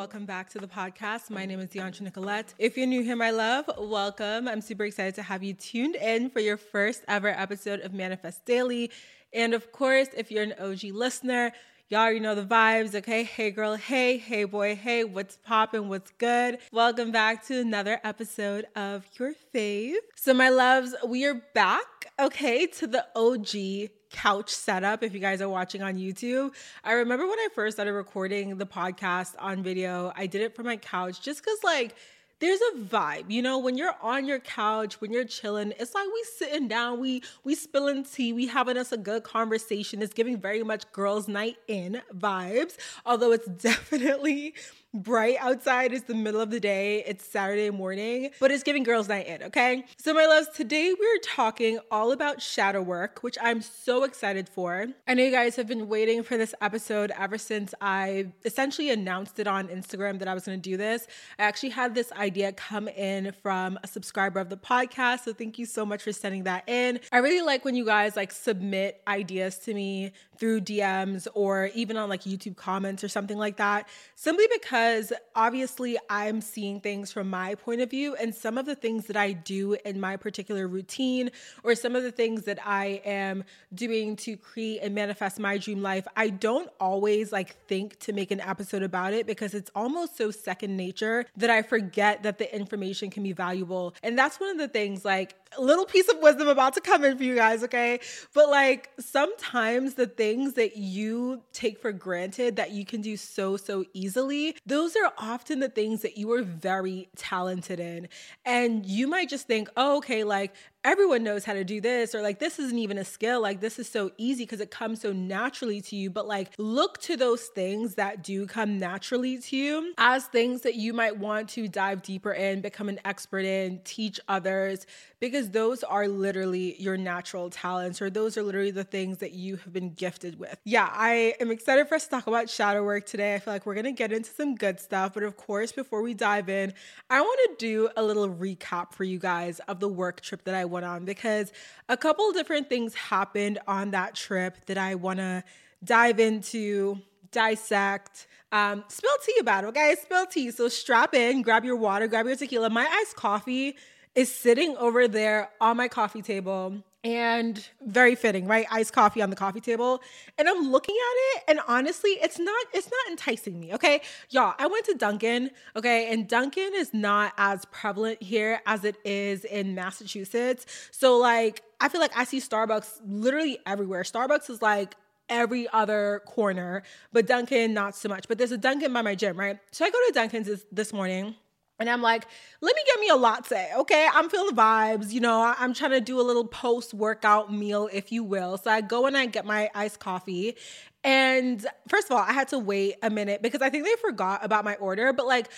Welcome back to the podcast. My name is Dheandra Nicolette. If you're new here, my love, welcome. I'm super excited to have you tuned in for your first ever episode of Manifest Daily. And of course, if you're an OG listener, Y'all already know the vibes, okay? Hey girl, hey, hey boy, hey, what's poppin', what's good? Welcome back to another episode of Your Fave. So, my loves, we are back, okay, to the OG couch setup if you guys are watching on YouTube. I remember when I first started recording the podcast on video, I did it from my couch just because, like, there's a vibe, you know, when you're on your couch, when you're chilling, it's like we sitting down, we we spilling tea, we having us a good conversation. It's giving very much girls' night in vibes, although it's definitely bright outside. It's the middle of the day. It's Saturday morning, but it's giving girls' night in, okay? So, my loves, today we're talking all about shadow work, which I'm so excited for. I know you guys have been waiting for this episode ever since I essentially announced it on Instagram that I was gonna do this. I actually had this idea come in from a subscriber of the podcast. So, thank you so much for sending that in. I really like when you guys like submit ideas to me through DMs or even on like YouTube comments or something like that, simply because obviously I'm seeing things from my point of view and some of the things that I do in my particular routine or some of the things that I am doing to create and manifest my dream life, I don't always like think to make an episode about it because it's almost so second nature that I forget that the information can be valuable. And that's one of the things like little piece of wisdom about to come in for you guys, okay? But like sometimes the things that you take for granted that you can do so, so easily, those are often the things that you are very talented in. And you might just think, oh, okay, like everyone knows how to do this or like this isn't even a skill like this is so easy because it comes so naturally to you but like look to those things that do come naturally to you as things that you might want to dive deeper in become an expert in teach others because those are literally your natural talents or those are literally the things that you have been gifted with. Yeah i am excited for us to talk about shadow work today. I feel like we're gonna get into some good stuff but of course before we dive in i want to do a little recap for you guys of the work trip that i went on because a couple different things happened on that trip that I want to dive into, dissect, um, spill tea about, okay? Spill tea. So strap in, grab your water, grab your tequila. My iced coffee is sitting over there on my coffee table and very fitting, right? Iced coffee on the coffee table. And I'm looking at it and honestly, it's not it's not enticing me, okay? Y'all, I went to Dunkin', okay? And Dunkin' is not as prevalent here as it is in Massachusetts. So like, I feel like I see Starbucks literally everywhere. Starbucks is like every other corner, but Dunkin' not so much. But there's a Dunkin' by my gym, right? So I go to Dunkin's this, this morning and I'm like, let me get me a latte, okay? I'm feeling vibes, you know. I'm trying to do a little post workout meal, if you will. So I go and I get my iced coffee. And first of all, I had to wait a minute because I think they forgot about my order. But like,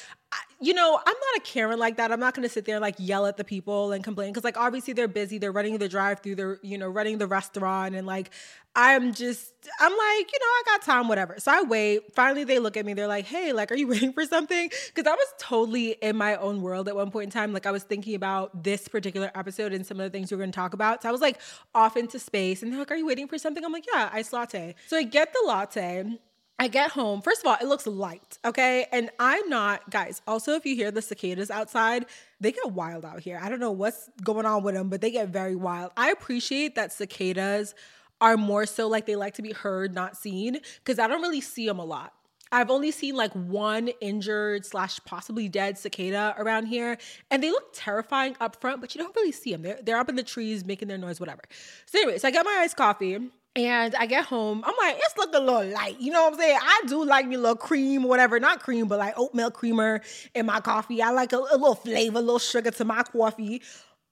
you know, I'm not a Karen like that. I'm not going to sit there and like yell at the people and complain because like obviously they're busy. They're running the drive through. They're you know running the restaurant and like I'm just I'm like you know I got time whatever. So I wait. Finally they look at me. They're like, hey, like are you waiting for something? Because I was totally in my own world at one point in time. Like I was thinking about this particular episode and some of the things we are going to talk about. So I was like off into space and they're like, are you waiting for something? I'm like, yeah, iced latte. So I get the latte. I get home. First of all, it looks light, okay? And I'm not, guys, also, if you hear the cicadas outside, they get wild out here. I don't know what's going on with them, but they get very wild. I appreciate that cicadas are more so like they like to be heard, not seen, because I don't really see them a lot. I've only seen like one injured slash possibly dead cicada around here, and they look terrifying up front, but you don't really see them. They're, they're up in the trees making their noise, whatever. So, anyway, so I get my iced coffee. And I get home, I'm like, it's looking a little light. You know what I'm saying? I do like me a little cream, whatever. Not cream, but like oat milk creamer in my coffee. I like a, a little flavor, a little sugar to my coffee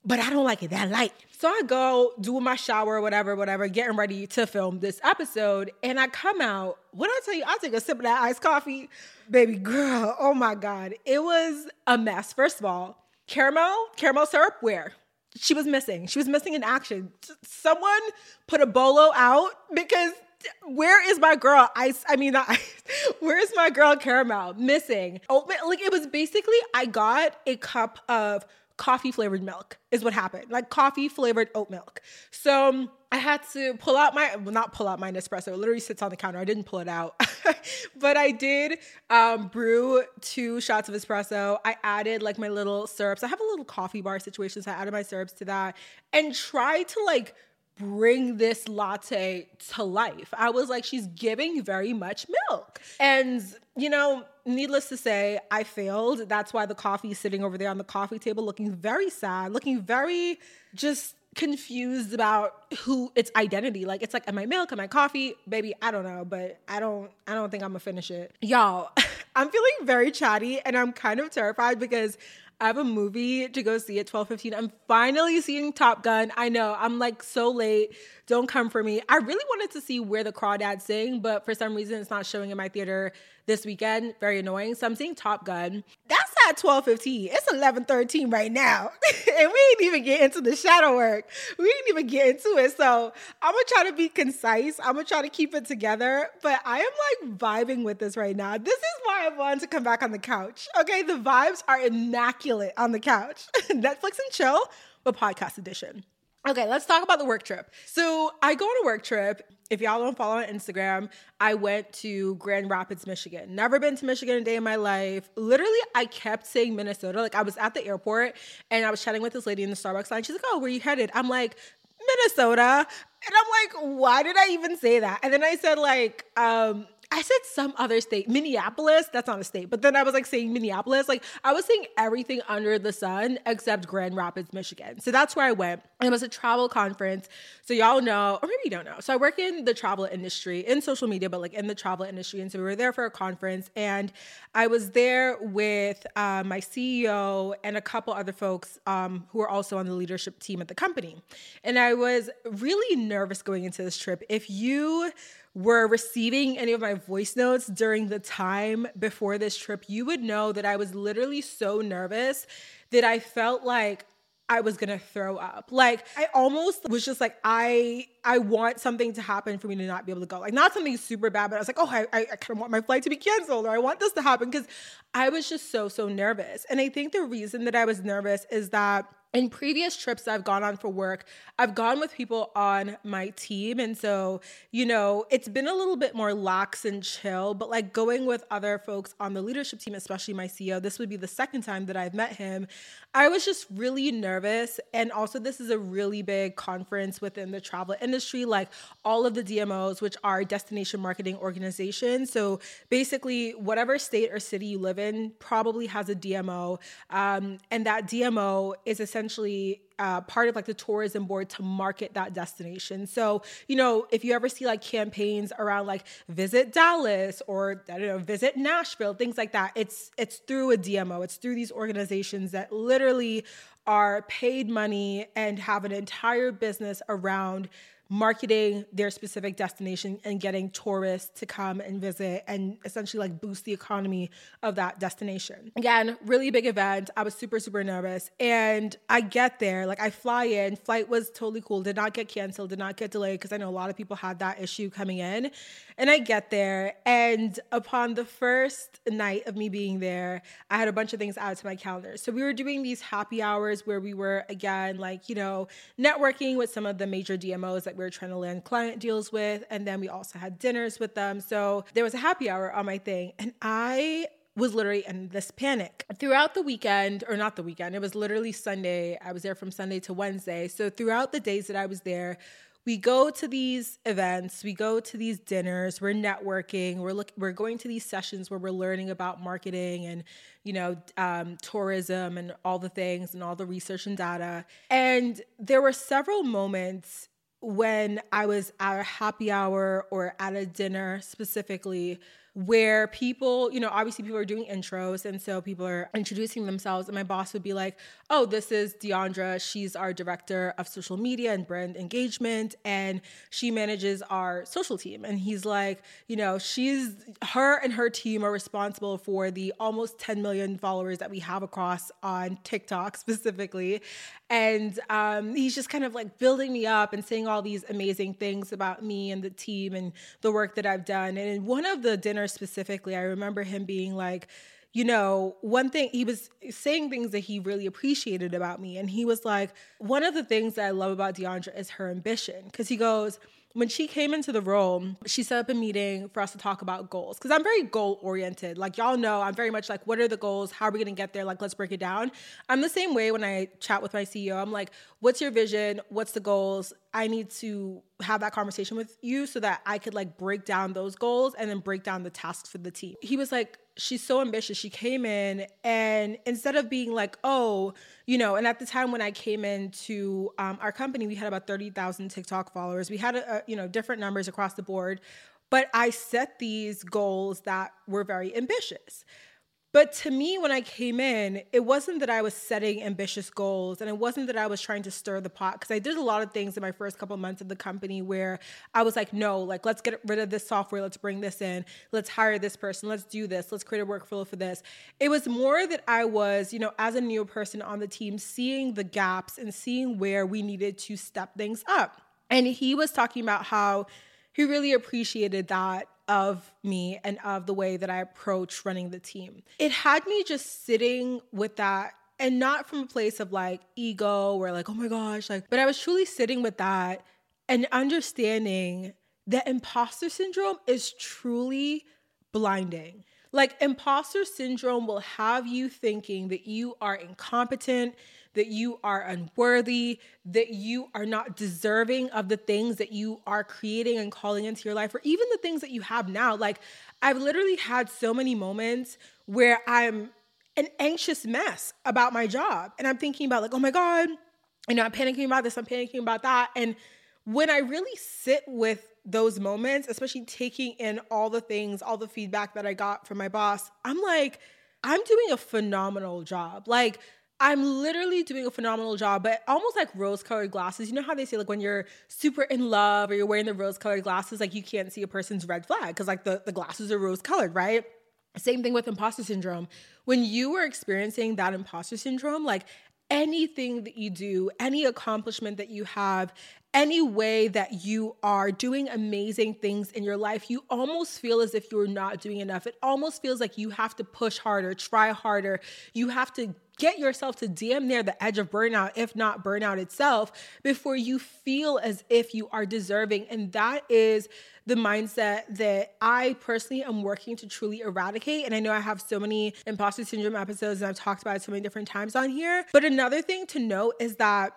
but I don't like it that light. So I go do my shower, whatever, whatever, getting ready to film this episode. And I come out. When I tell you, I take a sip of that iced coffee, baby girl. Oh my God. It was a mess. First of all, caramel, caramel syrup, where? She was missing. She was missing in action. Someone put a bolo out because where is my girl I, I mean. Where is my girl caramel? Missing. Oh, like it was basically I got a cup of coffee flavored milk is what happened like coffee flavored oat milk. So um, i had to pull out my well, not pull out my nespresso it literally sits on the counter i didn't pull it out. But i did um, brew two shots of espresso i added like my little syrups i have a little coffee bar situation so i added my syrups to that and tried to like bring this latte to life. I was like, she's giving very much milk. And, you know, needless to say, I failed. That's why the coffee is sitting over there on the coffee table looking very sad, looking very just confused about who its identity. Like it's like, am I milk? Am I coffee? Baby, I don't know, but I don't I don't think I'm gonna finish it. Y'all, I'm feeling very chatty and I'm kind of terrified because I have a movie to go see at 12:15. I'm finally seeing Top Gun. I know I'm like so late. Don't come for me. I really wanted to see where the crawdads sing, but for some reason it's not showing in my theater this weekend. Very annoying. So I'm seeing Top Gun. That's at 12:15. It's 11:13 right now. and we ain't even get into the shadow work. We didn't even get into it. So I'm gonna try to be concise. I'm gonna try to keep it together. But I am like vibing with this right now. This is why I wanted to come back on the couch. Okay, the vibes are immaculate on the couch. Netflix and chill, but podcast edition. Okay, let's talk about the work trip. So I go on a work trip. If y'all don't follow on Instagram, I went to Grand Rapids, Michigan. Never been to Michigan a day in my life. Literally, I kept saying Minnesota. Like I was at the airport and I was chatting with this lady in the Starbucks line. She's like, "Oh, where you headed?" I'm like, Minnesota. And I'm like, why did I even say that? And then I said, like, um, I said some other state, Minneapolis. That's not a state. But then I was like saying Minneapolis. Like I was saying everything under the sun except Grand Rapids, Michigan. So that's where I went. It was a travel conference. So y'all know, or maybe you don't know. So I work in the travel industry, in social media, but like in the travel industry. And so we were there for a conference. And I was there with uh, my CEO and a couple other folks um, who are also on the leadership team at the company. And I was really nervous going into this trip. If you were receiving any of my voice notes during the time before this trip, you would know that I was literally so nervous that I felt like I was gonna throw up. Like I almost was just like I I want something to happen for me to not be able to go. Like not something super bad, but I was like, oh, I I, kind of want my flight to be canceled or I want this to happen because I was just so so nervous. And I think the reason that I was nervous is that in previous trips I've gone on for work, I've gone with people on my team. And so, you know, it's been a little bit more lax and chill, but like going with other folks on the leadership team, especially my CEO, this would be the second time that I've met him. I was just really nervous. And also, this is a really big conference within the travel industry, like all of the DMOs, which are destination marketing organizations. So basically, whatever state or city you live in probably has a DMO. Um, and that DMO is essentially essentially uh, part of like the tourism board to market that destination. So, you know, if you ever see like campaigns around like visit Dallas or I don't know, visit Nashville, things like that, it's it's through a DMO. It's through these organizations that literally are paid money and have an entire business around marketing their specific destination and getting tourists to come and visit and essentially like boost the economy of that destination. Again, really big event. I was super, super nervous. And I get there, like I fly in, flight was totally cool, did not get canceled, did not get delayed because I know a lot of people had that issue coming in. And I get there, and upon the first night of me being there, I had a bunch of things added to my calendar. So we were doing these happy hours where we were, again, like, you know, networking with some of the major DMOs that we were trying to land client deals with. And then we also had dinners with them. So there was a happy hour on my thing. And I was literally in this panic throughout the weekend, or not the weekend, it was literally Sunday. I was there from Sunday to Wednesday. So throughout the days that I was there, we go to these events, we go to these dinners, we're networking, we're look, we're going to these sessions where we're learning about marketing and you know um, tourism and all the things and all the research and data. And there were several moments when I was at a happy hour or at a dinner specifically where people, you know, obviously people are doing intros. And so people are introducing themselves. And my boss would be like, oh, this is Dheandra. She's our director of social media and brand engagement. And she manages our social team. And he's like, you know, she's, her and her team are responsible for the almost 10 million followers that we have across on TikTok specifically. And um, he's just kind of like building me up and saying all these amazing things about me and the team and the work that I've done. And in one of the specifically, I remember him being like, you know, one thing he was saying things that he really appreciated about me. And he was like, one of the things that I love about Dheandra is her ambition. Cause he goes, when she came into the role, she set up a meeting for us to talk about goals. Cause I'm very goal oriented. Like, y'all know, I'm very much like, what are the goals? How are we gonna get there? Like, let's break it down. I'm the same way when I chat with my CEO. I'm like, what's your vision? What's the goals? I need to have that conversation with you so that I could like break down those goals and then break down the tasks for the team. He was like, she's so ambitious. She came in and instead of being like, oh, you know, and at the time when I came into um, our company, we had about 30,000 TikTok followers. We had, a, a, you know, different numbers across the board, but I set these goals that were very ambitious. But to me, when I came in, it wasn't that I was setting ambitious goals and it wasn't that I was trying to stir the pot because I did a lot of things in my first couple months of the company where I was like, no, like, let's get rid of this software, let's bring this in, let's hire this person, let's do this, let's create a workflow for this. It was more that I was, you know, as a new person on the team, seeing the gaps and seeing where we needed to step things up. And he was talking about how he really appreciated that of me and of the way that I approach running the team. It had me just sitting with that and not from a place of like ego or like, oh my gosh, like, but I was truly sitting with that and understanding that imposter syndrome is truly blinding. Like, imposter syndrome will have you thinking that you are incompetent, that you are unworthy, that you are not deserving of the things that you are creating and calling into your life, or even the things that you have now. Like, I've literally had so many moments where I'm an anxious mess about my job. And I'm thinking about, like, oh my God, you know, I'm panicking about this, I'm panicking about that. And when I really sit with those moments, especially taking in all the things, all the feedback that I got from my boss, I'm like, I'm doing a phenomenal job. Like, I'm literally doing a phenomenal job, but almost like rose colored glasses. You know how they say, like, when you're super in love or you're wearing the rose colored glasses, like, you can't see a person's red flag because, like, the, the glasses are rose colored, right? Same thing with imposter syndrome. When you are experiencing that imposter syndrome, like, anything that you do, any accomplishment that you have, any way that you are doing amazing things in your life, you almost feel as if you're not doing enough. It almost feels like you have to push harder, try harder. You have to get yourself to damn near the edge of burnout, if not burnout itself, before you feel as if you are deserving. And that is the mindset that I personally am working to truly eradicate. And I know I have so many imposter syndrome episodes and I've talked about it so many different times on here. But another thing to note is that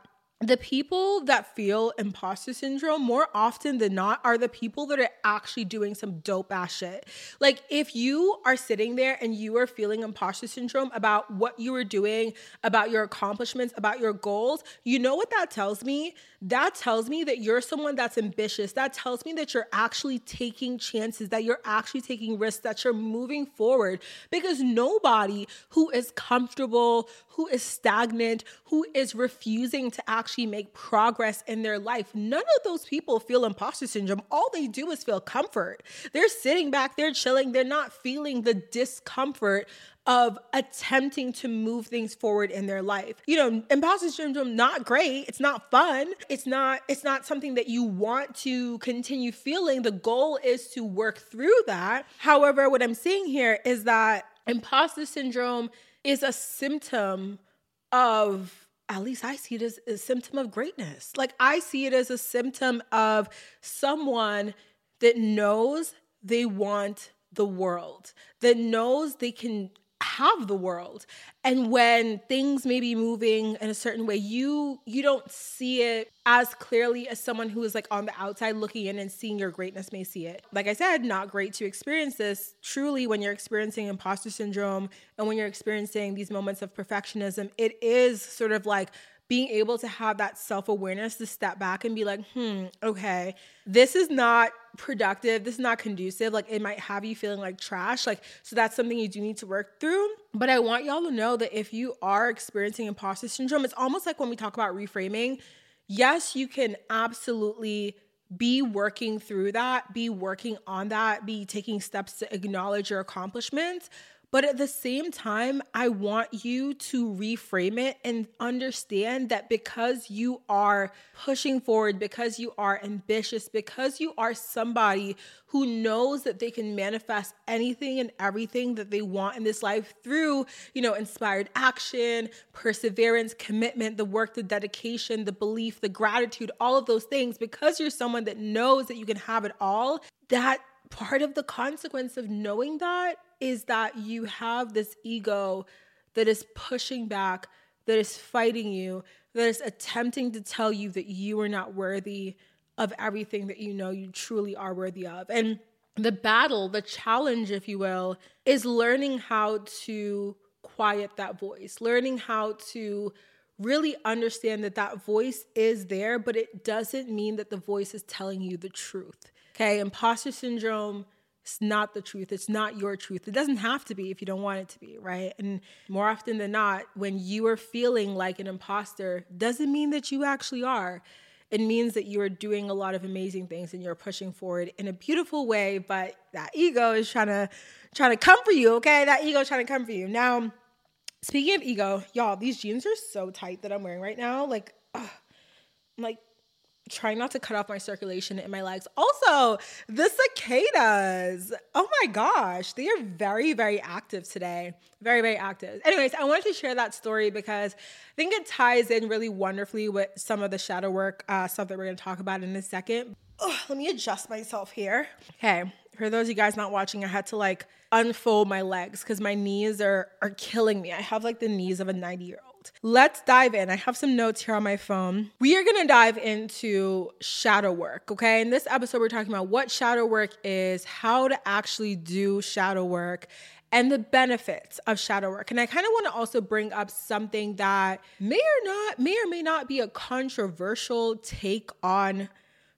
the people that feel imposter syndrome more often than not are the people that are actually doing some dope ass shit. Like, if you are sitting there and you are feeling imposter syndrome about what you are doing, about your accomplishments, about your goals, you know what that tells me? That tells me that you're someone that's ambitious. That tells me that you're actually taking chances, that you're actually taking risks, that you're moving forward. Because nobody who is comfortable, who is stagnant, who is refusing to actually make progress in their life, none of those people feel imposter syndrome. All they do is feel comfort. They're sitting back, they're chilling, they're not feeling the discomfort of attempting to move things forward in their life. You know, imposter syndrome not great. It's not fun. It's not it's not something that you want to continue feeling. The goal is to work through that. However, what I'm seeing here is that imposter syndrome is a symptom of at least I see it as a symptom of greatness. Like I see it as a symptom of someone that knows they want the world, that knows they can have the world. And when things may be moving in a certain way you you don't see it as clearly as someone who is like on the outside looking in and seeing your greatness may see it. Like i said not great to experience this truly when you're experiencing imposter syndrome and when you're experiencing these moments of perfectionism it is sort of like being able to have that self awareness to step back and be like, hmm, okay, this is not productive. This is not conducive. Like, it might have you feeling like trash. Like, so that's something you do need to work through. But I want y'all to know that if you are experiencing imposter syndrome, it's almost like when we talk about reframing, yes, you can absolutely be working through that, be working on that, be taking steps to acknowledge your accomplishments. But at the same time, I want you to reframe it and understand that because you are pushing forward, because you are ambitious, because you are somebody who knows that they can manifest anything and everything that they want in this life through, you know, inspired action, perseverance, commitment, the work, the dedication, the belief, the gratitude, all of those things, because you're someone that knows that you can have it all, that part of the consequence of knowing that is that you have this ego that is pushing back, that is fighting you, that is attempting to tell you that you are not worthy of everything that you know you truly are worthy of. And the battle, the challenge, if you will, is learning how to quiet that voice, learning how to really understand that that voice is there, but it doesn't mean that the voice is telling you the truth. Okay, imposter syndrome is not the truth. It's not your truth. It doesn't have to be if you don't want it to be, right? And more often than not, when you are feeling like an imposter, doesn't mean that you actually are. It means that you are doing a lot of amazing things and you're pushing forward in a beautiful way, but that ego is trying to trying to come for you, okay? That ego is trying to come for you. Now, speaking of ego, y'all, these jeans are so tight that I'm wearing right now. Like, ugh, I'm like trying not to cut off my circulation in my legs. Also, the cicadas. Oh my gosh, they are very, very active today. Very, very active. Anyways, I wanted to share that story because I think it ties in really wonderfully with some of the shadow work uh, stuff that we're going to talk about in a second. Ugh, let me adjust myself here. Okay, for those of you guys not watching, I had to like unfold my legs because my knees are are killing me. I have like the knees of a 90 year old. Let's dive in. I have some notes here on my phone. We are going to dive into shadow work, okay? In this episode, we're talking about what shadow work is, how to actually do shadow work, and the benefits of shadow work. And I kind of want to also bring up something that may or not may or may not be a controversial take on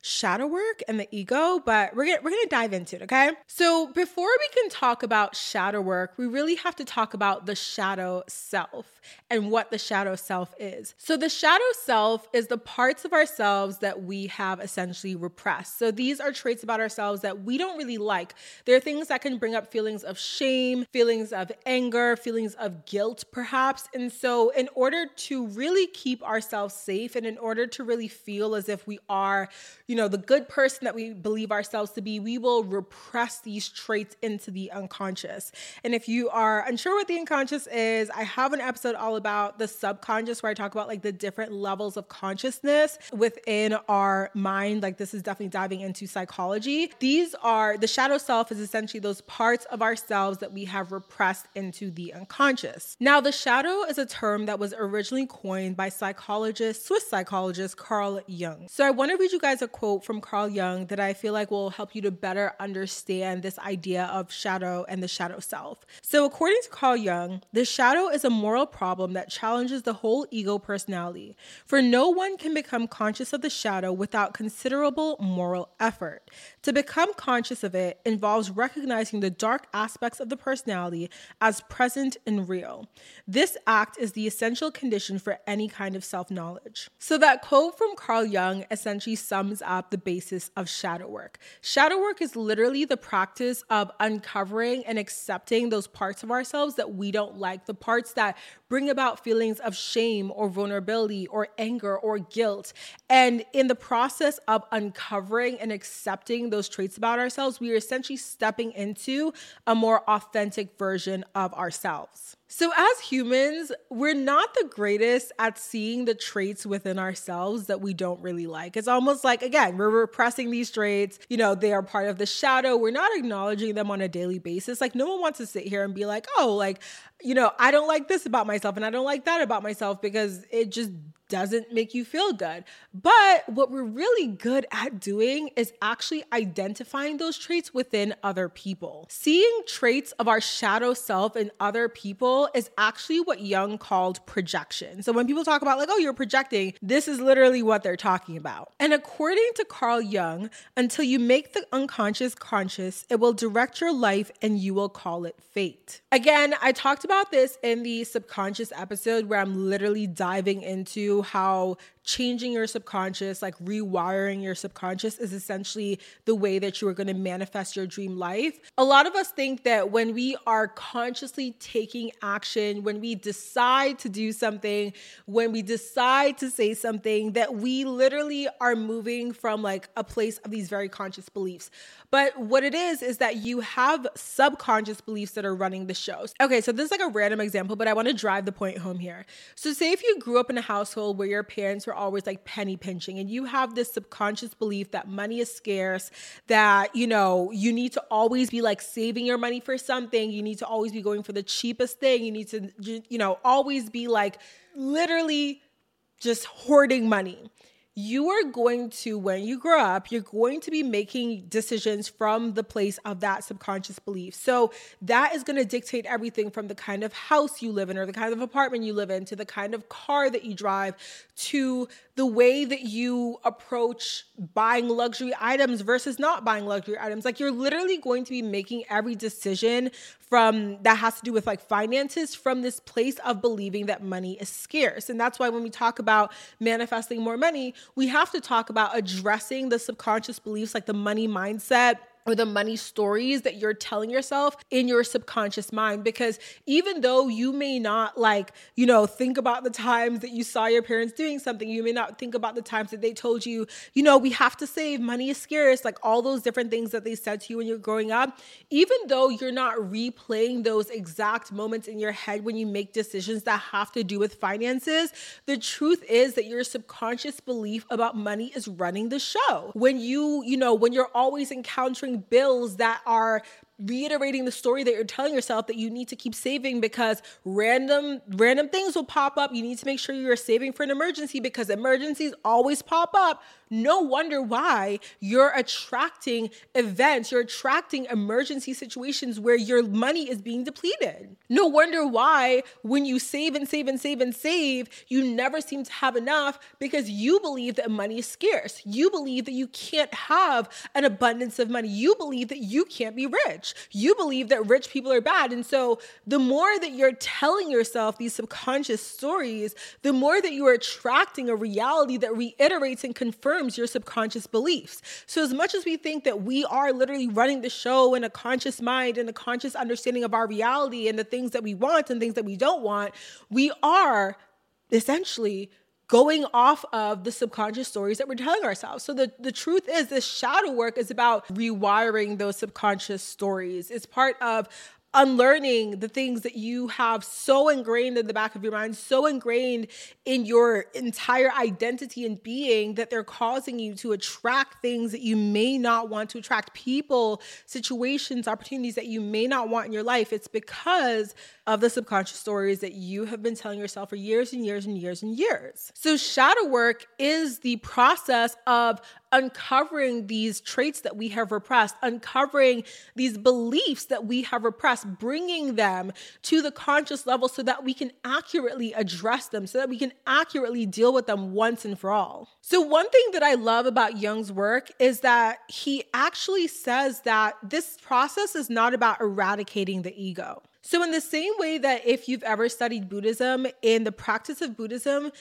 shadow work and the ego, but we're gonna, we're gonna dive into it, okay? So before we can talk about shadow work, we really have to talk about the shadow self and what the shadow self is. So the shadow self is the parts of ourselves that we have essentially repressed. So these are traits about ourselves that we don't really like. They're things that can bring up feelings of shame, feelings of anger, feelings of guilt, perhaps. And so, in order to really keep ourselves safe and in order to really feel as if we are, you you know, the good person that we believe ourselves to be, we will repress these traits into the unconscious. And if you are unsure what the unconscious is, I have an episode all about the subconscious where I talk about like the different levels of consciousness within our mind. Like this is definitely diving into psychology. These are the shadow self is essentially those parts of ourselves that we have repressed into the unconscious. Now, the shadow is a term that was originally coined by psychologist, Swiss psychologist Carl Jung. So I want to read you guys a quote quote from Carl Jung that I feel like will help you to better understand this idea of shadow and the shadow self. So, according to Carl Jung, the shadow is a moral problem that challenges the whole ego personality, for no one can become conscious of the shadow without considerable moral effort. To become conscious of it involves recognizing the dark aspects of the personality as present and real. This act is the essential condition for any kind of self knowledge. So, that quote from Carl Jung essentially sums up the basis of shadow work. Shadow work is literally the practice of uncovering and accepting those parts of ourselves that we don't like, the parts that bring about feelings of shame or vulnerability or anger or guilt. And in the process of uncovering and accepting those traits about ourselves, we are essentially stepping into a more authentic version of ourselves. So, as humans, we're not the greatest at seeing the traits within ourselves that we don't really like. It's almost like, again, we're repressing these traits. You know, they are part of the shadow. We're not acknowledging them on a daily basis. Like, no one wants to sit here and be like, oh, like, you know, I don't like this about myself and I don't like that about myself because it just doesn't make you feel good. But what we're really good at doing is actually identifying those traits within other people. Seeing traits of our shadow self in other people is actually what Jung called projection. So when people talk about, like, oh, you're projecting, this is literally what they're talking about. And according to Carl Jung, until you make the unconscious conscious, it will direct your life and you will call it fate. Again, I talked about this in the subconscious episode where I'm literally diving into how changing your subconscious, like rewiring your subconscious, is essentially the way that you are going to manifest your dream life. A lot of us think that when we are consciously taking action, when we decide to do something, when we decide to say something, that we literally are moving from like a place of these very conscious beliefs. But what it is, is that you have subconscious beliefs that are running the show. Okay, so this is like a random example, but I want to drive the point home here. So, say if you grew up in a household where your parents were always like penny pinching. And you have this subconscious belief that money is scarce, that, you know, you need to always be like saving your money for something, you need to always be going for the cheapest thing, you need to, you know, always be like literally just hoarding money you are going to, when you grow up, you're going to be making decisions from the place of that subconscious belief. So that is going to dictate everything from the kind of house you live in or the kind of apartment you live in to the kind of car that you drive to the way that you approach buying luxury items versus not buying luxury items. Like you're literally going to be making every decision from that has to do with like finances from this place of believing that money is scarce. And that's why when we talk about manifesting more money, we have to talk about addressing the subconscious beliefs like the money mindset or the money stories that you're telling yourself in your subconscious mind because even though you may not like you know think about the times that you saw your parents doing something you may not think about the times that they told you you know we have to save money is scarce like all those different things that they said to you when you're growing up even though you're not replaying those exact moments in your head when you make decisions that have to do with finances the truth is that your subconscious belief about money is running the show. When you you know when you're always encountering bills that are reiterating the story that you're telling yourself that you need to keep saving because random random things will pop up. You need to make sure you're saving for an emergency because emergencies always pop up no wonder why you're attracting events you're attracting emergency situations where your money is being depleted no wonder why when you save and save and save and save you never seem to have enough because you believe that money is scarce you believe that you can't have an abundance of money you believe that you can't be rich. You believe that rich people are bad. And so the more that you're telling yourself these subconscious stories, the more that you are attracting a reality that reiterates and confirms your subconscious beliefs. So as much as we think that we are literally running the show in a conscious mind and a conscious understanding of our reality and the things that we want and things that we don't want, we are essentially going off of the subconscious stories that we're telling ourselves. So the, the truth is this shadow work is about rewiring those subconscious stories. It's part of unlearning the things that you have so ingrained in the back of your mind, so ingrained in your entire identity and being that they're causing you to attract things that you may not want to attract, people, situations, opportunities that you may not want in your life. It's because of the subconscious stories that you have been telling yourself for years and years and years and years. So, shadow work is the process of uncovering these traits that we have repressed, uncovering these beliefs that we have repressed, bringing them to the conscious level so that we can accurately address them, so that we can accurately deal with them once and for all. So, one thing that I love about Jung's work is that he actually says that this process is not about eradicating the ego. So, in the same way that if you've ever studied Buddhism, in the practice of Buddhism,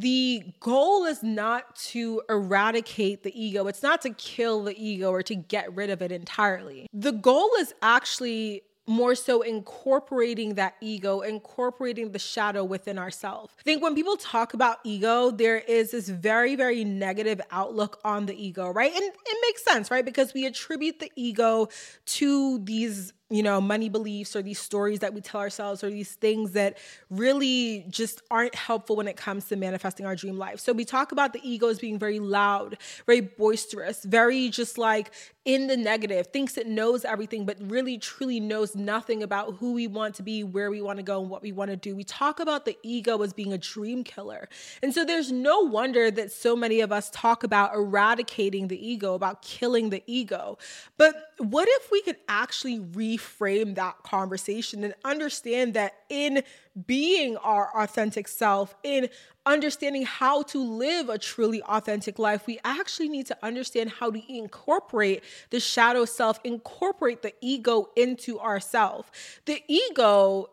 the goal is not to eradicate the ego. It's not to kill the ego or to get rid of it entirely. The goal is actually more so incorporating that ego, incorporating the shadow within ourselves. I think when people talk about ego, there is this very, very negative outlook on the ego, right? And it makes sense, right? Because we attribute the ego to these you know, money beliefs or these stories that we tell ourselves or these things that really just aren't helpful when it comes to manifesting our dream life. So we talk about the ego as being very loud, very boisterous, very just like in the negative, thinks it knows everything, but really truly knows nothing about who we want to be, where we want to go, and what we want to do. We talk about the ego as being a dream killer. And so there's no wonder that so many of us talk about eradicating the ego, about killing the ego. But what if we could actually reframe that conversation and understand that in being our authentic self, in understanding how to live a truly authentic life, we actually need to understand how to incorporate the shadow self, incorporate the ego into ourself. The ego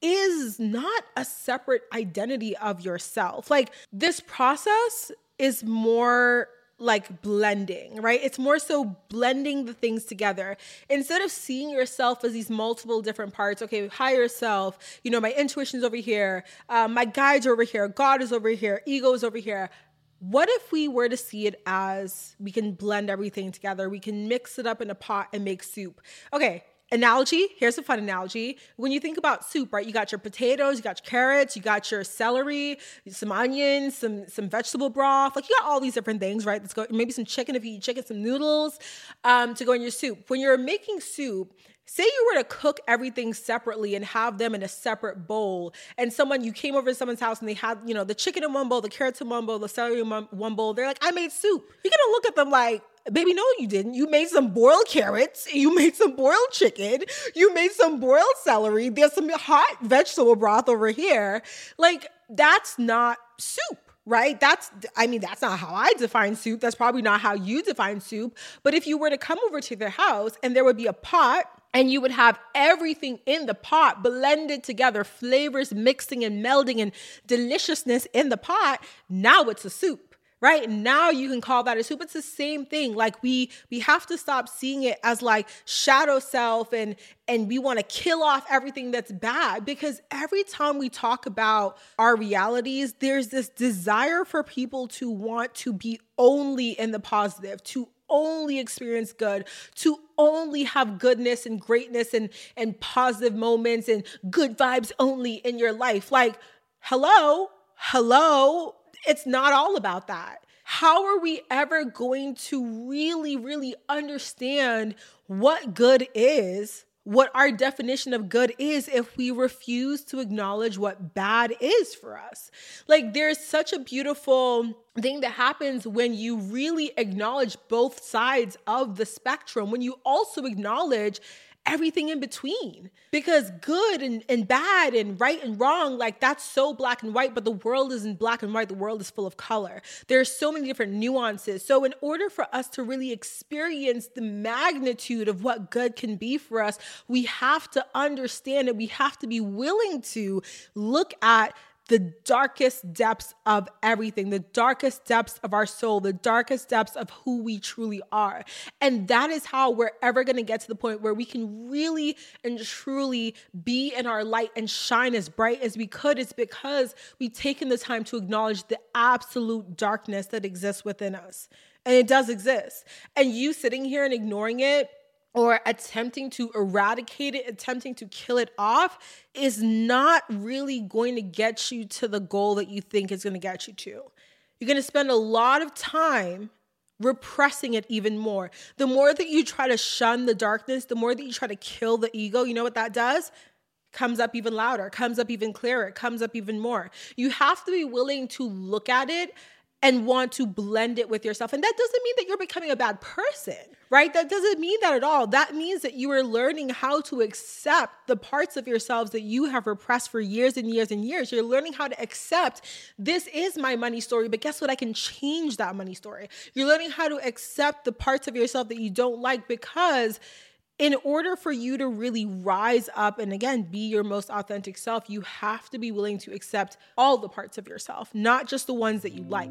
is not a separate identity of yourself. Like this process is more like blending, right? It's more so blending the things together. Instead of seeing yourself as these multiple different parts, okay, higher self, you know, my intuition's over here, um, my guides are over here, God is over here, ego is over here. What if we were to see it as we can blend everything together? We can mix it up in a pot and make soup. Okay, analogy here's a fun analogy when you think about soup right you got your potatoes you got your carrots you got your celery some onions some some vegetable broth like you got all these different things right let's go maybe some chicken if you eat chicken some noodles um, to go in your soup when you're making soup Say you were to cook everything separately and have them in a separate bowl, and someone you came over to someone's house and they had, you know, the chicken in one bowl, the carrots in one bowl, the celery in one bowl. They're like, I made soup. You're gonna look at them like, Baby, no, you didn't. You made some boiled carrots. You made some boiled chicken. You made some boiled celery. There's some hot vegetable broth over here. Like, that's not soup right? That's, I mean, that's not how I define soup. That's probably not how you define soup. But if you were to come over to their house and there would be a pot and you would have everything in the pot blended together, flavors mixing and melding and deliciousness in the pot, now it's a soup right? Now you can call that a soup. It's the same thing. Like we we have to stop seeing it as like shadow self and and we want to kill off everything that's bad because every time we talk about our realities there's this desire for people to want to be only in the positive to only experience good, to only have goodness and greatness and, and positive moments and good vibes only in your life. Like, hello, hello, it's not all about that. How are we ever going to really, really understand what good is, what our definition of good is, if we refuse to acknowledge what bad is for us? Like, there's such a beautiful thing that happens when you really acknowledge both sides of the spectrum, when you also acknowledge everything in between. Because good and, and bad and right and wrong like that's so black and white but the world isn't black and white. The world is full of color. There are so many different nuances. So in order for us to really experience the magnitude of what good can be for us we have to understand it we have to be willing to look at the darkest depths of everything, the darkest depths of our soul, the darkest depths of who we truly are. And that is how we're ever going to get to the point where we can really and truly be in our light and shine as bright as we could. It's because we've taken the time to acknowledge the absolute darkness that exists within us. And it does exist. And you sitting here and ignoring it or attempting to eradicate it, attempting to kill it off, is not really going to get you to the goal that you think is going to get you to. You're going to spend a lot of time repressing it even more. The more that you try to shun the darkness, the more that you try to kill the ego, you know what that does? Comes up even louder, comes up even clearer, it comes up even more. You have to be willing to look at it and want to blend it with yourself. And that doesn't mean that you're becoming a bad person, right? That doesn't mean that at all. That means that you are learning how to accept the parts of yourselves that you have repressed for years and years and years. You're learning how to accept this is my money story, but guess what? I can change that money story. You're learning how to accept the parts of yourself that you don't like because in order for you to really rise up and again be your most authentic self, you have to be willing to accept all the parts of yourself, not just the ones that you like.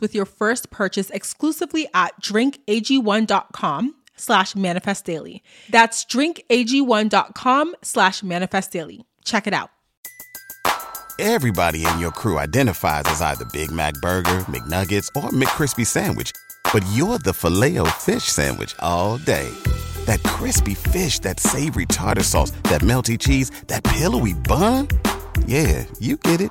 with your first purchase exclusively at drinkag1.com slash manifest daily. That's drinkag1.com slash manifest daily. Check it out. Everybody in your crew identifies as either Big Mac Burger, McNuggets, or McCrispy Sandwich, but you're the filet fish Sandwich all day. That crispy fish, that savory tartar sauce, that melty cheese, that pillowy bun. Yeah, you get it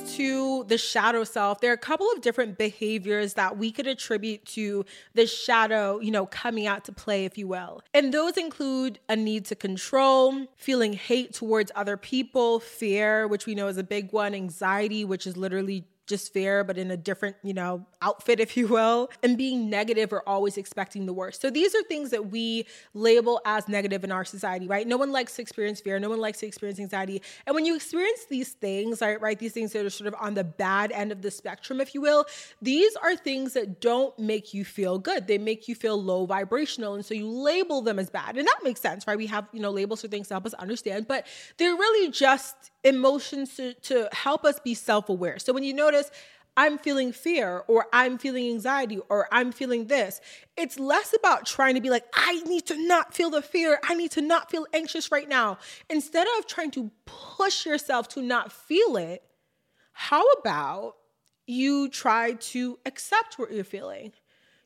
to the shadow self, there are a couple of different behaviors that we could attribute to the shadow, you know, coming out to play, if you will. And those include a need to control, feeling hate towards other people, fear, which we know is a big one, anxiety, which is literally just fear, but in a different, you know, outfit, if you will, and being negative or always expecting the worst. So these are things that we label as negative in our society, right? No one likes to experience fear. No one likes to experience anxiety. And when you experience these things, right, right, these things that are sort of on the bad end of the spectrum, if you will, these are things that don't make you feel good. They make you feel low vibrational. And so you label them as bad. And that makes sense, right? We have, you know, labels for things to help us understand, but they're really just emotions to, to help us be self aware. So when you notice, I'm feeling fear or I'm feeling anxiety or I'm feeling this. It's less about trying to be like, I need to not feel the fear. I need to not feel anxious right now. Instead of trying to push yourself to not feel it, how about you try to accept what you're feeling?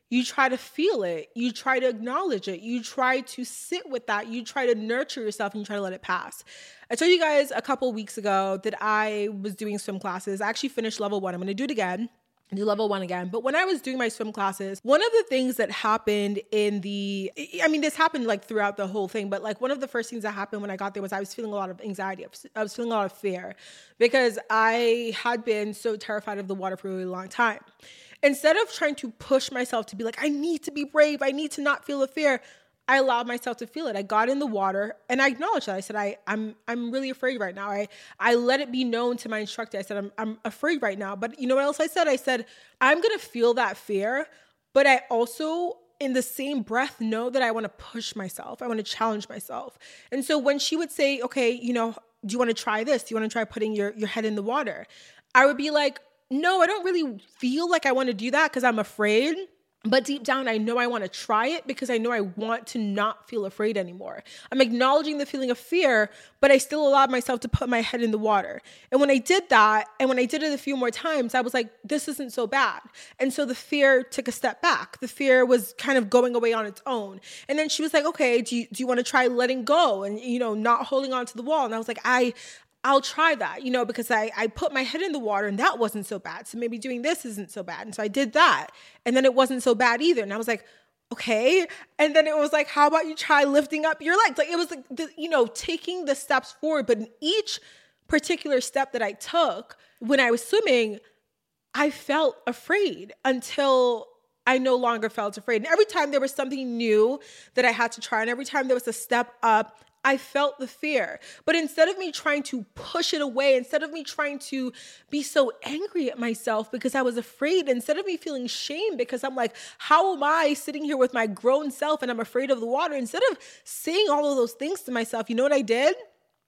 You try to feel it. You try to acknowledge it. You try to sit with that. You try to nurture yourself and you try to let it pass. I told you guys a couple weeks ago that I was doing swim classes. I actually finished level one. I'm going to do it again do level one again. But when I was doing my swim classes, one of the things that happened in the, I mean, this happened like throughout the whole thing, but like one of the first things that happened when I got there was I was feeling a lot of anxiety. I was feeling a lot of fear because I had been so terrified of the water for a really long time. Instead of trying to push myself to be like, I need to be brave, I need to not feel the fear, I allowed myself to feel it. I got in the water and I acknowledged that. I said, I, I'm I'm really afraid right now. I I let it be known to my instructor. I said, I'm I'm afraid right now. But you know what else I said? I said, I'm gonna feel that fear, but I also in the same breath know that I want to push myself. I want to challenge myself. And so when she would say, okay, you know, do you want to try this? Do you want to try putting your, your head in the water? I would be like, no, I don't really feel like I want to do that because I'm afraid. But deep down, I know I want to try it because I know I want to not feel afraid anymore. I'm acknowledging the feeling of fear, but I still allowed myself to put my head in the water. And when I did that, and when I did it a few more times, I was like, this isn't so bad. And so the fear took a step back. The fear was kind of going away on its own. And then she was like, okay, do you, do you want to try letting go and, you know, not holding on to the wall? And I was like, I, I'll try that, you know, because I, I put my head in the water and that wasn't so bad. So maybe doing this isn't so bad. And so I did that. And then it wasn't so bad either. And I was like, okay. And then it was like, how about you try lifting up your legs? Like it was like, the, you know, taking the steps forward. But in each particular step that I took when I was swimming, I felt afraid until I no longer felt afraid. And every time there was something new that I had to try, and every time there was a step up, I felt the fear. But instead of me trying to push it away, instead of me trying to be so angry at myself because I was afraid, instead of me feeling shame because I'm like, how am I sitting here with my grown self and I'm afraid of the water? Instead of saying all of those things to myself, you know what I did?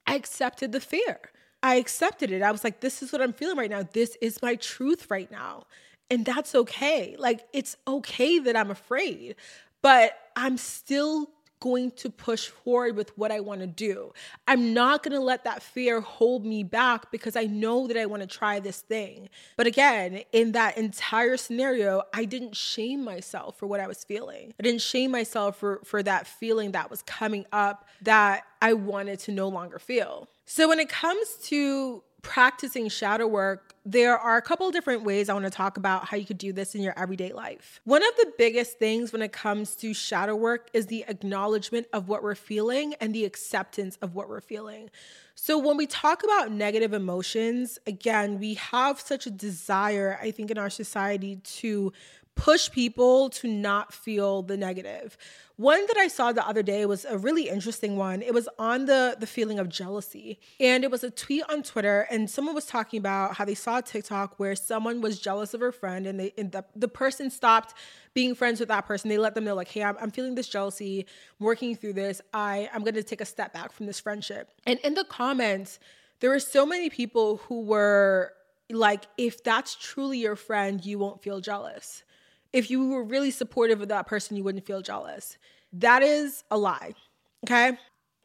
I accepted the fear. I accepted it. I was like, this is what I'm feeling right now. This is my truth right now. And that's okay. Like, it's okay that I'm afraid, but I'm still going to push forward with what I want to do. I'm not going to let that fear hold me back because I know that I want to try this thing. But again, in that entire scenario, I didn't shame myself for what I was feeling. I didn't shame myself for for that feeling that was coming up that I wanted to no longer feel. So when it comes to practicing shadow work, there are a couple different ways I want to talk about how you could do this in your everyday life. One of the biggest things when it comes to shadow work is the acknowledgement of what we're feeling and the acceptance of what we're feeling. So, when we talk about negative emotions, again, we have such a desire, I think, in our society to push people to not feel the negative. One that I saw the other day was a really interesting one. It was on the the feeling of jealousy. And it was a tweet on Twitter and someone was talking about how they saw TikTok where someone was jealous of her friend and they and the, the person stopped being friends with that person. They let them know like, "Hey, I'm, I'm feeling this jealousy, I'm working through this. I I'm going to take a step back from this friendship." And in the comments, there were so many people who were like, "If that's truly your friend, you won't feel jealous." If you were really supportive of that person, you wouldn't feel jealous. That is a lie. Okay?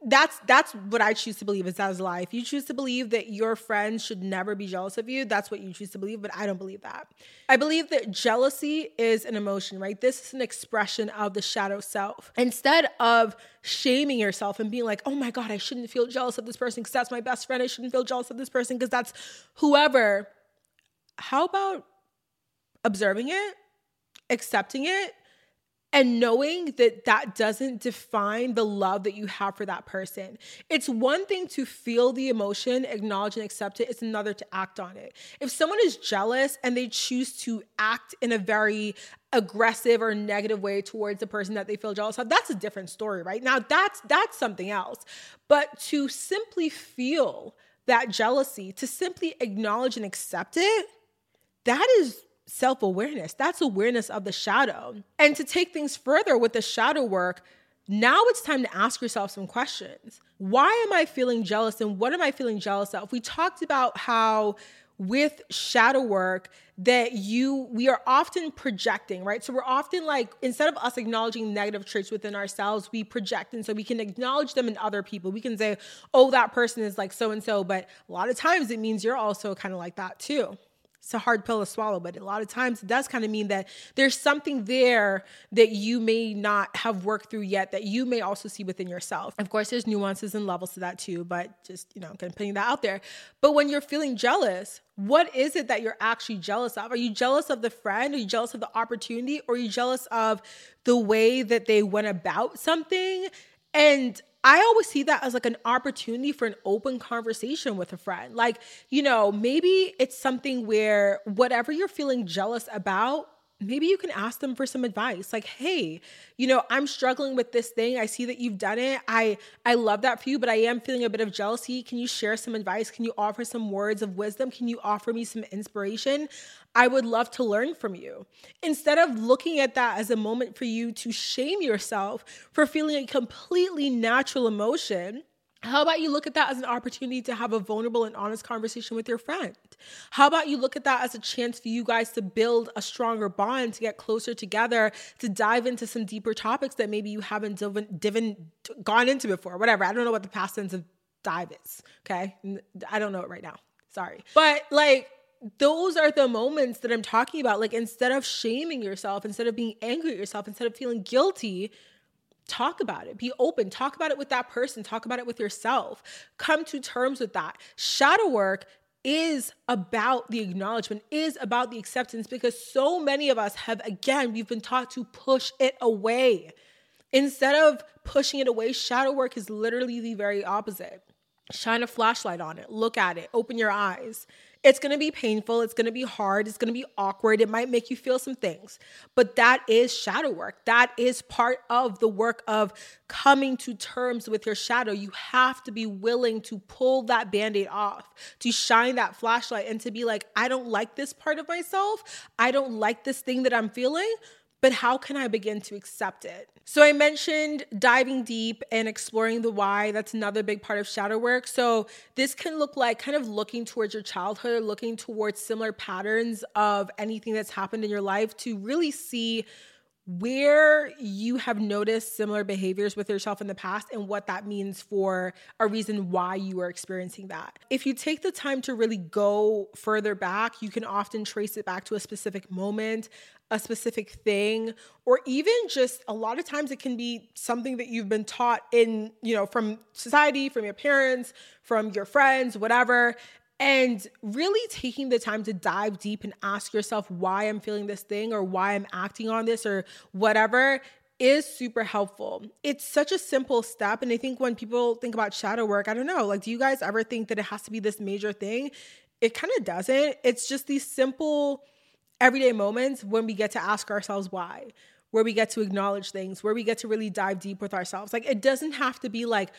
That's that's what I choose to believe is that is a lie. If you choose to believe that your friends should never be jealous of you, that's what you choose to believe, but I don't believe that. I believe that jealousy is an emotion, right? This is an expression of the shadow self. Instead of shaming yourself and being like, oh my God, I shouldn't feel jealous of this person because that's my best friend. I shouldn't feel jealous of this person because that's whoever. How about observing it accepting it and knowing that that doesn't define the love that you have for that person. It's one thing to feel the emotion, acknowledge and accept it, it's another to act on it. If someone is jealous and they choose to act in a very aggressive or negative way towards the person that they feel jealous of, that's a different story, right? Now that's that's something else. But to simply feel that jealousy, to simply acknowledge and accept it, that is self awareness. That's awareness of the shadow. And to take things further with the shadow work, now it's time to ask yourself some questions. Why am I feeling jealous and what am I feeling jealous of? We talked about how with shadow work that you we are often projecting right so we're often like instead of us acknowledging negative traits within ourselves we project and so we can acknowledge them in other people we can say oh that person is like so and so but a lot of times it means you're also kind of like that too it's a hard pill to swallow, but a lot of times it does kind of mean that there's something there that you may not have worked through yet that you may also see within yourself. Of course, there's nuances and levels to that too, but just, you know, kind of putting that out there. But when you're feeling jealous, what is it that you're actually jealous of? Are you jealous of the friend? Are you jealous of the opportunity? Or are you jealous of the way that they went about something? And I always see that as like an opportunity for an open conversation with a friend. Like, you know, maybe it's something where whatever you're feeling jealous about, maybe you can ask them for some advice like hey you know i'm struggling with this thing. I see that you've done it. I i love that for you but i am feeling a bit of jealousy. Can you share some advice? Can you offer some words of wisdom? Can you offer me some inspiration? I would love to learn from you. Instead of looking at that as a moment for you to shame yourself for feeling a completely natural emotion how about you look at that as an opportunity to have a vulnerable and honest conversation with your friend? How about you look at that as a chance for you guys to build a stronger bond, to get closer together, to dive into some deeper topics that maybe you haven't diven, gone into before, whatever. I don't know what the past tense of dive is, okay? I don't know it right now. Sorry. But like, those are the moments that I'm talking about. Like, instead of shaming yourself, instead of being angry at yourself, instead of feeling guilty, talk about it. Be open. Talk about it with that person. Talk about it with yourself. Come to terms with that. Shadow work is about the acknowledgement, is about the acceptance because so many of us have, again, we've been taught to push it away. Instead of pushing it away, shadow work is literally the very opposite. Shine a flashlight on it, look at it, open your eyes. It's gonna be painful, it's gonna be hard, it's gonna be awkward, it might make you feel some things, but that is shadow work. That is part of the work of coming to terms with your shadow. You have to be willing to pull that band aid off, to shine that flashlight, and to be like, I don't like this part of myself, I don't like this thing that I'm feeling but how can I begin to accept it? So, I mentioned diving deep and exploring the why. That's another big part of shadow work. So, this can look like kind of looking towards your childhood, looking towards similar patterns of anything that's happened in your life to really see where you have noticed similar behaviors with yourself in the past and what that means for a reason why you are experiencing that. If you take the time to really go further back, you can often trace it back to a specific moment, a specific thing or even just a lot of times it can be something that you've been taught in you know from society from your parents from your friends whatever and really taking the time to dive deep and ask yourself why I'm feeling this thing or why I'm acting on this or whatever is super helpful. It's such a simple step. And I think when people think about shadow work, I don't know, like, do you guys ever think that it has to be this major thing? It kind of doesn't. It's just these simple everyday moments when we get to ask ourselves why, where we get to acknowledge things, where we get to really dive deep with ourselves. Like it doesn't have to be like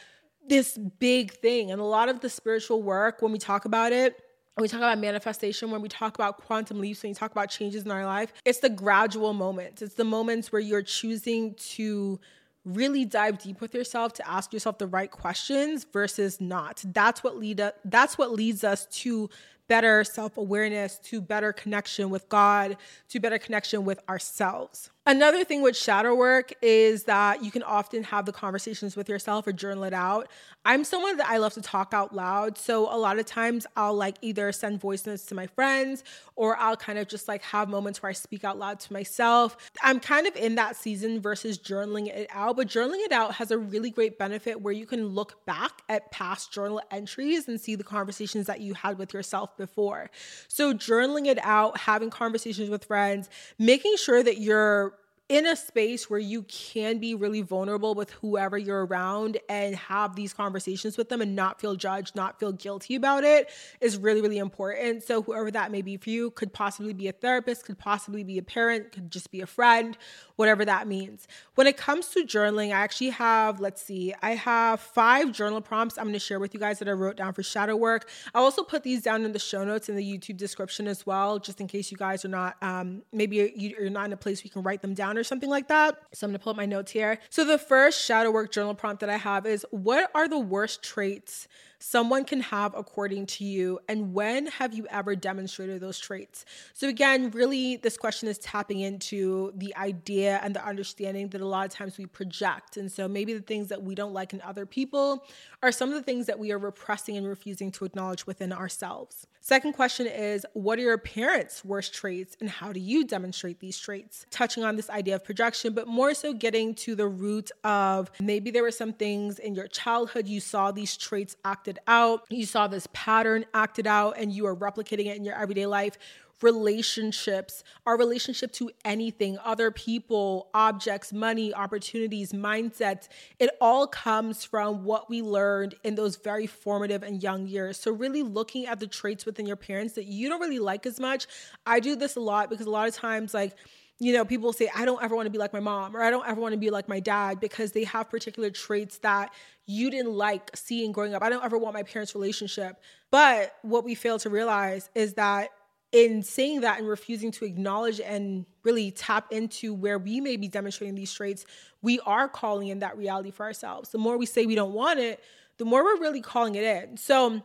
this big thing. And a lot of the spiritual work, when we talk about it, when we talk about manifestation, when we talk about quantum leaps, when you talk about changes in our life, it's the gradual moments. It's the moments where you're choosing to really dive deep with yourself to ask yourself the right questions versus not. That's what lead up, that's what leads us to better self awareness, to better connection with God, to better connection with ourselves. Another thing with shadow work is that you can often have the conversations with yourself or journal it out. I'm someone that I love to talk out loud. So a lot of times I'll like either send voice notes to my friends or I'll kind of just like have moments where I speak out loud to myself. I'm kind of in that season versus journaling it out, but journaling it out has a really great benefit where you can look back at past journal entries and see the conversations that you had with yourself before. So journaling it out, having conversations with friends, making sure that you're in a space where you can be really vulnerable with whoever you're around and have these conversations with them and not feel judged, not feel guilty about it is really, really important. So, whoever that may be for you could possibly be a therapist, could possibly be a parent, could just be a friend, whatever that means. When it comes to journaling, I actually have, let's see, I have five journal prompts I'm to share with you guys that I wrote down for shadow work. I'll also put these down in the show notes in the YouTube description as well, just in case you guys are not, um, maybe you're not in a place where you can write them down or something like that. So I'm gonna pull up my notes here. So the first shadow work journal prompt that I have is what are the worst traits someone can have according to you and when have you ever demonstrated those traits? So again really this question is tapping into the idea and the understanding that a lot of times we project. And so maybe the things that we don't like in other people are some of the things that we are repressing and refusing to acknowledge within ourselves. Second question is what are your parents worst traits and how do you demonstrate these traits? Touching on this idea of projection but more so getting to the root of maybe there were some things in your childhood you saw these traits acted acted out, you saw this pattern acted out, and you are replicating it in your everyday life. Relationships, our relationship to anything, other people, objects, money, opportunities, mindsets, it all comes from what we learned in those very formative and young years. So, really looking at the traits within your parents that you don't really like as much. I do this a lot because a lot of times, like, you know, people say, I don't ever want to be like my mom or I don't ever want to be like my dad because they have particular traits that you didn't like seeing growing up. I don't ever want my parents' relationship. But what we fail to realize is that in saying that and refusing to acknowledge and really tap into where we may be demonstrating these traits, we are calling in that reality for ourselves. The more we say we don't want it, the more we're really calling it in. So,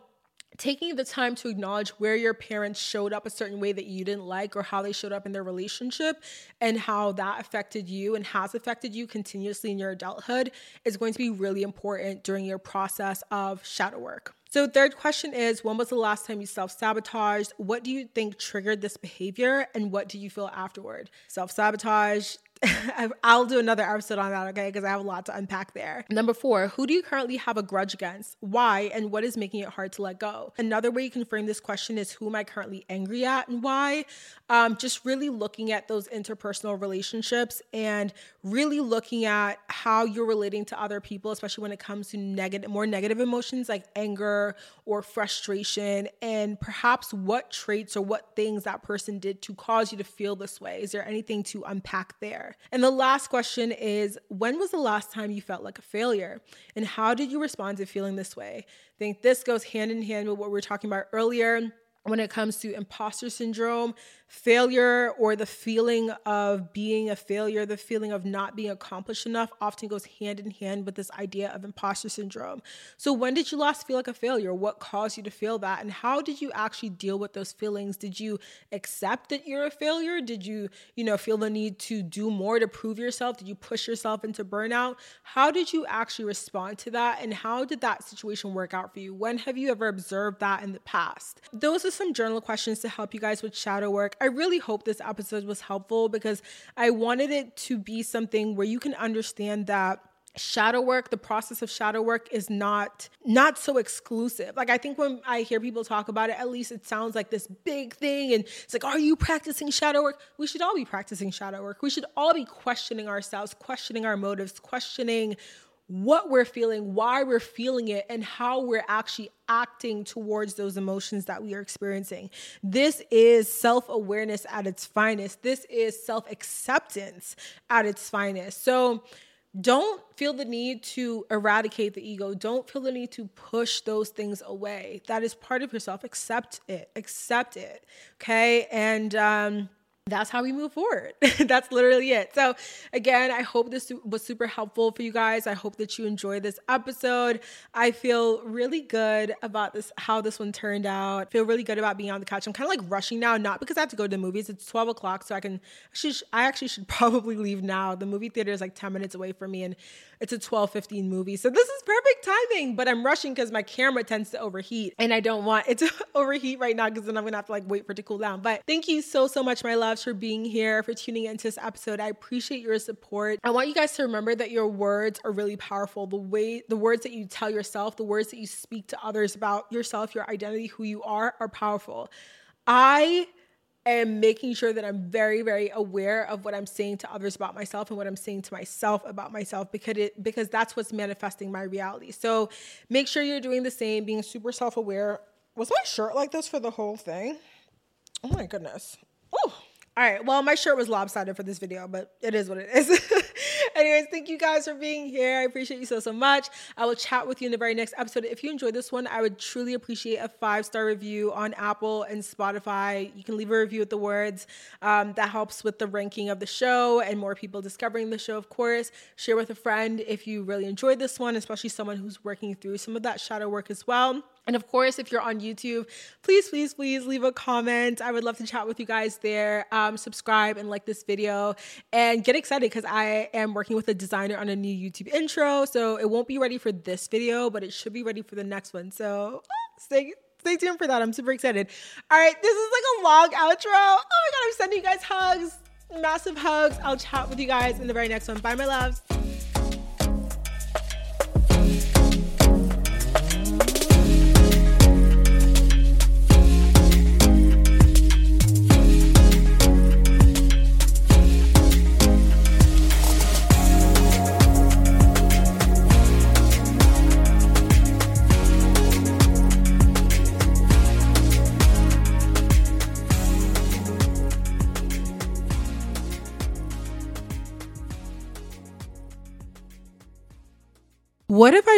taking the time to acknowledge where your parents showed up a certain way that you didn't like or how they showed up in their relationship and how that affected you and has affected you continuously in your adulthood is going to be really important during your process of shadow work. So, third question is When was the last time you self sabotaged? What do you think triggered this behavior? And what do you feel afterward? Self sabotage, I'll do another episode on that, okay? Because I have a lot to unpack there. Number four, who do you currently have a grudge against? Why? And what is making it hard to let go? Another way you can frame this question is who am I currently angry at and why? Um, just really looking at those interpersonal relationships and really looking at how you're relating to other people, especially when it comes to negative, more negative emotions like anger or frustration, and perhaps what traits or what things that person did to cause you to feel this way. Is there anything to unpack there? And the last question is when was the last time you felt like a failure? And how did you respond to feeling this way? I think this goes hand in hand with what we were talking about earlier when it comes to imposter syndrome, failure, or the feeling of being a failure, the feeling of not being accomplished enough often goes hand in hand with this idea of imposter syndrome. So, when did you last feel like a failure? What caused you to feel that? And how did you actually deal with those feelings? Did you accept that you're a failure? Did you, you know, feel the need to do more to prove yourself? Did you push yourself into burnout? How did you actually respond to that? And how did that situation work out for you? When have you ever observed that in the past? Those are some journal questions to help you guys with shadow work. I really hope this episode was helpful because I wanted it to be something where you can understand that shadow work the process of shadow work is not not so exclusive. Like i think when i hear people talk about it at least it sounds like this big thing and it's like are you practicing shadow work? We should all be practicing shadow work. We should all be questioning ourselves questioning our motives questioning what we're feeling, why we're feeling it, and how we're actually acting towards those emotions that we are experiencing. This is self awareness at its finest. This is self acceptance at its finest. So, don't feel the need to eradicate the ego. Don't feel the need to push those things away. That is part of yourself. Accept it. Accept it. Okay. And, um, that's how we move forward. that's literally it. So, again, I hope this was super helpful for you guys. I hope that you enjoyed this episode. I feel really good about this, how this one turned out. I feel really good about being on the couch. I'm kind of like rushing now, not because I have to go to the movies. It's 12 o'clock, so I can, actually I actually should probably leave now. The movie theater is like 10 minutes away from me, and it's a 12 15 movie. So, this is perfect timing, but I'm rushing because my camera tends to overheat, and I don't want it to overheat right now because then I'm gonna have to like wait for it to cool down. But thank you so, so much, my loves for being here, for tuning into this episode. I appreciate your support. I want you guys to remember that your words are really powerful. The way, the words that you tell yourself, the words that you speak to others about yourself, your identity, who you are, are powerful. I am making sure that I'm very, very aware of what I'm saying to others about myself and what I'm saying to myself about myself because it because that's what's manifesting my reality. So make sure you're doing the same, being super self-aware. Was my shirt like this for the whole thing? Oh my goodness. Oh. All right. Well, my shirt was lopsided for this video, but it is what it is. Anyways, thank you guys for being here. I appreciate you so, so much. I will chat with you in the very next episode. If you enjoyed this one, I would truly appreciate a five star review on Apple and Spotify. You can leave a review with the words. Um, that helps with the ranking of the show and more people discovering the show, of course. Share with a friend if you really enjoyed this one, especially someone who's working through some of that shadow work as well. And of course, if you're on YouTube, please, please, please leave a comment. I would love to chat with you guys there. Um, subscribe and like this video and get excited because I am working with a designer on a new YouTube intro. So it won't be ready for this video, but it should be ready for the next one. So stay stay tuned for that. I'm super excited. All right, this is like a long outro. Oh my god, I'm sending you guys hugs, massive hugs. I'll chat with you guys in the very next one. Bye, my loves. What if